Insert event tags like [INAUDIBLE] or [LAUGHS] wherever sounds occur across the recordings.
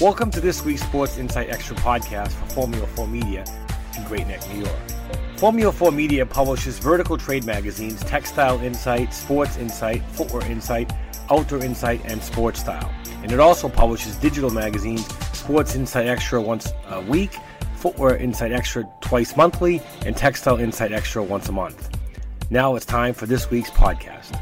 Welcome to this week's Sports Insight Extra podcast for Formula 4 Media in Great Neck, New York. Formula 4 Media publishes vertical trade magazines Textile Insight, Sports Insight, Footwear Insight, Outdoor Insight, and Sports Style. And it also publishes digital magazines Sports Insight Extra once a week, Footwear Insight Extra twice monthly, and Textile Insight Extra once a month. Now it's time for this week's podcast.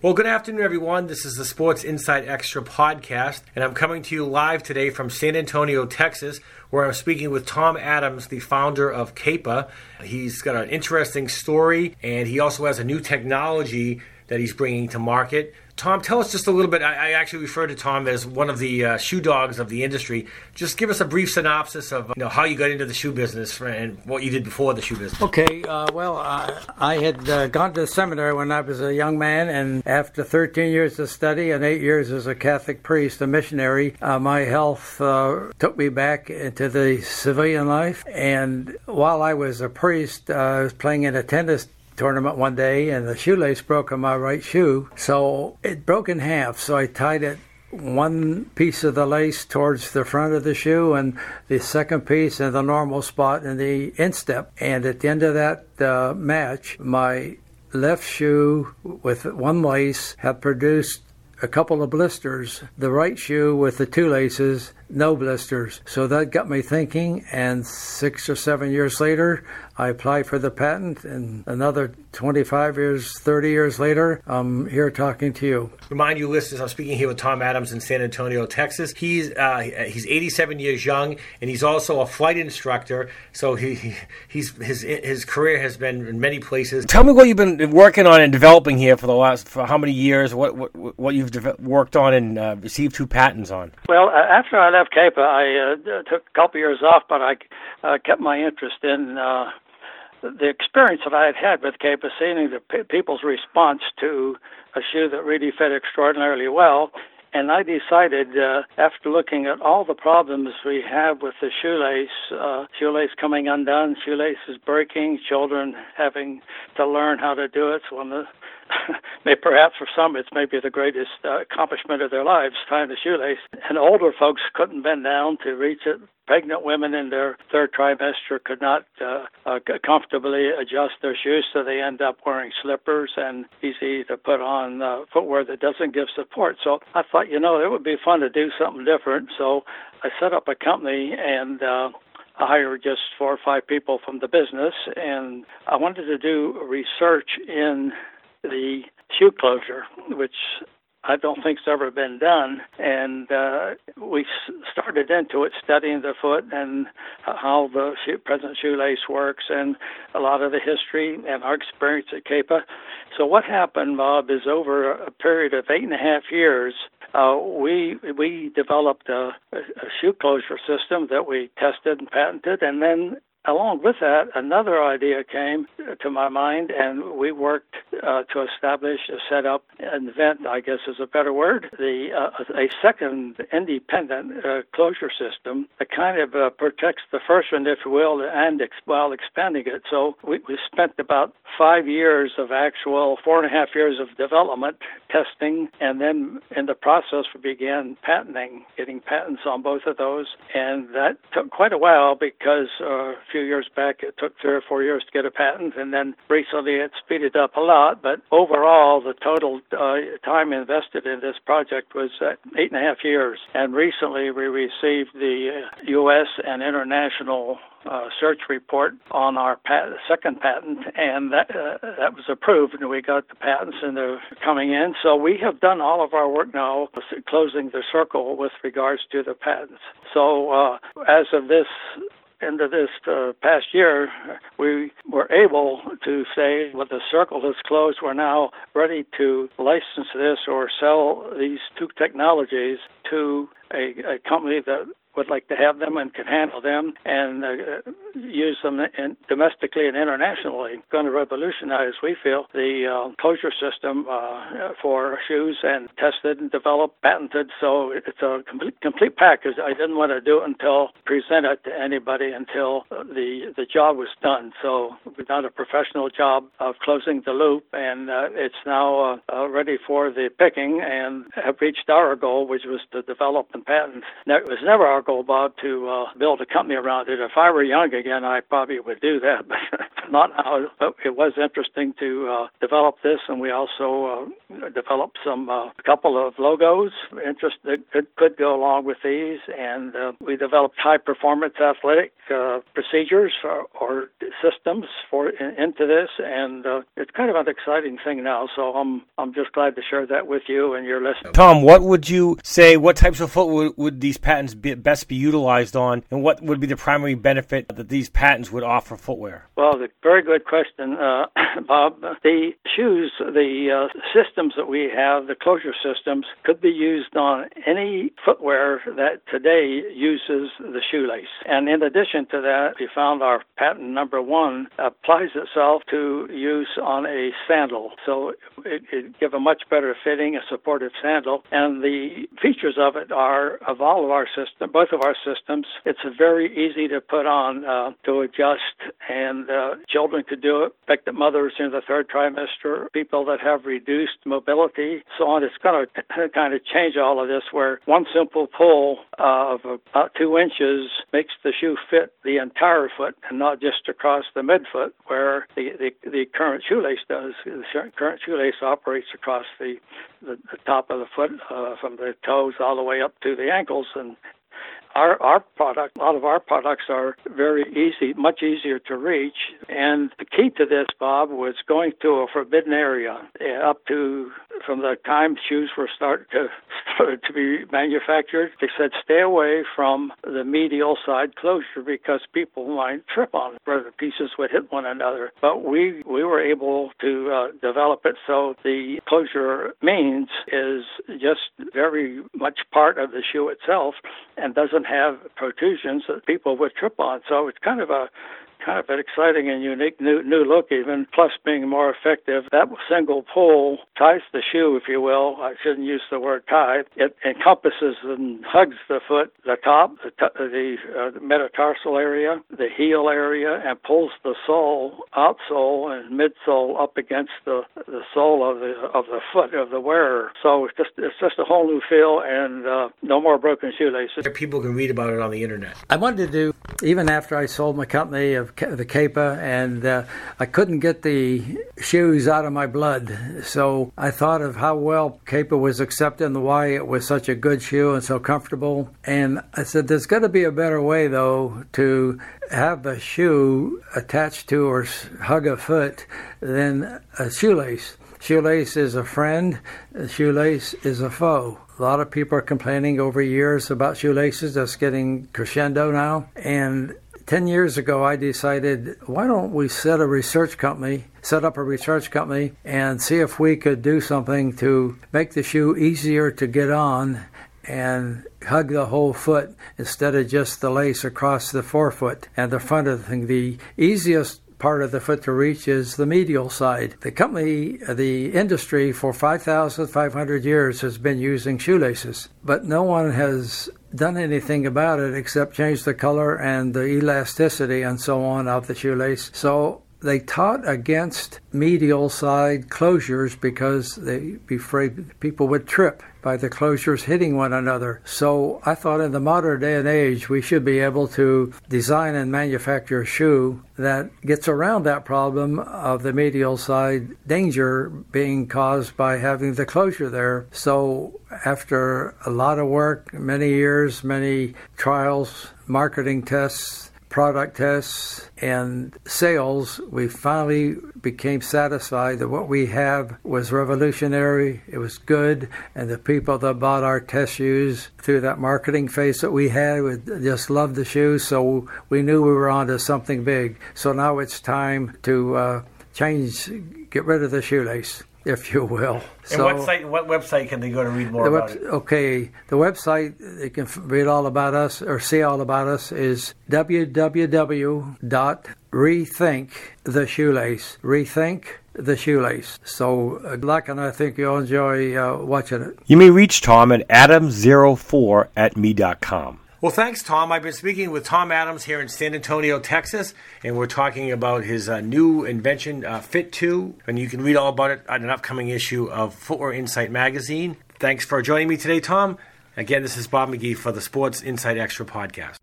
Well, good afternoon, everyone. This is the Sports Insight Extra podcast, and I'm coming to you live today from San Antonio, Texas, where I'm speaking with Tom Adams, the founder of CAPA. He's got an interesting story, and he also has a new technology that he's bringing to market. Tom, tell us just a little bit. I, I actually refer to Tom as one of the uh, shoe dogs of the industry. Just give us a brief synopsis of you know, how you got into the shoe business and what you did before the shoe business. Okay, uh, well, I had uh, gone to the seminary when I was a young man, and after 13 years of study and eight years as a Catholic priest, a missionary, uh, my health uh, took me back into the civilian life. And while I was a priest, I was playing in a tennis tournament one day and the shoelace broke on my right shoe. So it broke in half. So I tied it one piece of the lace towards the front of the shoe and the second piece in the normal spot in the instep. And at the end of that uh, match, my left shoe with one lace had produced a couple of blisters. The right shoe with the two laces, no blisters. So that got me thinking, and six or seven years later, I applied for the patent, and another 25 years, 30 years later, I'm here talking to you. Remind you, listeners, I'm speaking here with Tom Adams in San Antonio, Texas. He's uh, he's 87 years young, and he's also a flight instructor. So he, he he's his his career has been in many places. Tell me what you've been working on and developing here for the last for how many years? What what what you've de- worked on and uh, received two patents on? Well, uh, after I left CAPA, I uh, took a couple years off, but I uh, kept my interest in uh, the experience that I had had with CAPA, seeing the p- people's response to a shoe that really fit extraordinarily well. And I decided, uh, after looking at all the problems we have with the shoelace, uh, shoelace coming undone, shoelaces breaking, children having to learn how to do it. One of the [LAUGHS] may perhaps for some it's maybe the greatest uh, accomplishment of their lives, tying the shoelace. And older folks couldn't bend down to reach it. Pregnant women in their third trimester could not uh, uh, comfortably adjust their shoes, so they end up wearing slippers and easy to put on uh, footwear that doesn't give support. So I thought, you know, it would be fun to do something different. So I set up a company and uh, I hired just four or five people from the business, and I wanted to do research in the shoe closure, which I don't think's ever been done. And uh, we started into it, studying the foot and how the shoe, present shoelace works, and a lot of the history and our experience at CAPA. So what happened, Bob, is over a period of eight and a half years. Uh, we we developed a, a shoe closure system that we tested and patented, and then along with that, another idea came to my mind, and we worked uh, to establish, a set up, invent, I guess is a better word, the uh, a second independent uh, closure system that kind of uh, protects the first one, if you will, and ex- while expanding it. So we, we spent about five years of actual, four and a half years of development, testing, and then in the process we began patenting, getting patents on both of those, and that took quite a while because uh, few years back, it took three or four years to get a patent, and then recently it speeded up a lot. But overall, the total uh, time invested in this project was uh, eight and a half years. And recently, we received the U.S. Uh, and international uh, search report on our pat- second patent, and that uh, that was approved, and we got the patents and they're coming in. So we have done all of our work now, closing the circle with regards to the patents. So uh, as of this into this uh, past year, we were able to say, with the circle is closed, we're now ready to license this or sell these two technologies to a, a company that would like to have them and can handle them. And uh, use them in, domestically and internationally. Going to revolutionize, we feel, the uh, closure system uh, for shoes and tested and developed, patented. So it's a complete, complete package. I didn't want to do it until present it to anybody until the the job was done. So we've done a professional job of closing the loop, and uh, it's now uh, uh, ready for the picking and have reached our goal, which was to develop and patent. It was never our goal, Bob, to uh, build a company around it. If I were young again, I probably would do that, [LAUGHS] but not now. But it was interesting to uh, develop this, and we also uh, developed some uh, a couple of logos interest that could, could go along with these, and uh, we developed high performance athletic uh, procedures for, or systems for in, into this, and uh, it's kind of an exciting thing now. So I'm I'm just glad to share that with you and your listeners. Tom, what would you say? What types of foot would, would these patents be, best be utilized on, and what would be the primary benefit that these patents would offer footwear? Well, the very good question, uh, [COUGHS] Bob. The shoes, the uh, systems that we have, the closure systems, could be used on any footwear that today uses the shoelace. And in addition to that, we found our patent number one applies itself to use on a sandal. So it, it give a much better fitting, a supportive sandal. And the features of it are of all of our system, both of our systems. It's very easy to put on, uh, to adjust, and uh, children could do it. Pregnant mothers in the third trimester, people that have reduced mobility, so on. It's going [LAUGHS] to kind of change all of this, where one simple pull of about two inches makes the shoe fit the entire foot and not just across the midfoot, where the the, the current shoelace does. The current shoelace operates across the the, the top of the foot uh, from the toes all the way up to the ankles, and our our product, a lot of our products are very easy, much easier to reach. And the key to this, Bob, was going to a forbidden area uh, up to from the time shoes were started to to be manufactured. They said stay away from the medial side closure because people might trip on it, where the pieces would hit one another. But we we were able to uh, develop it so the closure means is just very much part of the shoe itself and doesn't have protrusions that people would trip on. So it's kind of a kind of an exciting and unique new new look even plus being more effective. That single pull ties the shoe if you will. I shouldn't use the word tie. It encompasses and hugs the foot the top the, t- the uh, metatarsal area the heel area and pulls the sole outsole and midsole up against the the sole of the of the foot of the wearer. So it's just it's just a whole new feel and uh, no more broken shoelaces. People can read about it on the internet. I wanted to do even after i sold my company of the Kapa, and uh, I couldn't get the shoes out of my blood. So I thought of how well Kapa was accepted and why it was such a good shoe and so comfortable. And I said, there's got to be a better way, though, to have a shoe attached to or hug a foot than a shoelace. Shoelace is a friend, a shoelace is a foe. A lot of people are complaining over years about shoelaces. That's getting crescendo now. And 10 years ago, I decided, why don't we set a research company, set up a research company, and see if we could do something to make the shoe easier to get on and hug the whole foot instead of just the lace across the forefoot and the front of the thing. The easiest part of the foot to reach is the medial side. The company, the industry for 5,500 years has been using shoelaces, but no one has done anything about it except change the color and the elasticity and so on of the shoelace. So they taught against medial side closures because they be afraid people would trip by the closures hitting one another. So I thought in the modern day and age we should be able to design and manufacture a shoe that gets around that problem of the medial side danger being caused by having the closure there. So after a lot of work, many years, many trials, marketing tests, product tests and sales, we finally became satisfied that what we have was revolutionary, it was good, and the people that bought our test shoes through that marketing phase that we had would just loved the shoes, so we knew we were onto something big. So now it's time to uh, change, get rid of the shoelace if you will. And So- what site? What website can they go to read more the about web- it? Okay, the website they can read all about us or see all about us is www.rethink the shoelace. Rethink the shoelace. So, uh, luck, and I think you'll enjoy uh, watching it. You may reach Tom at adam04 at me.com. Well, thanks, Tom. I've been speaking with Tom Adams here in San Antonio, Texas, and we're talking about his uh, new invention, uh, Fit 2, and you can read all about it on an upcoming issue of Footwear Insight magazine. Thanks for joining me today, Tom. Again, this is Bob McGee for the Sports Insight Extra podcast.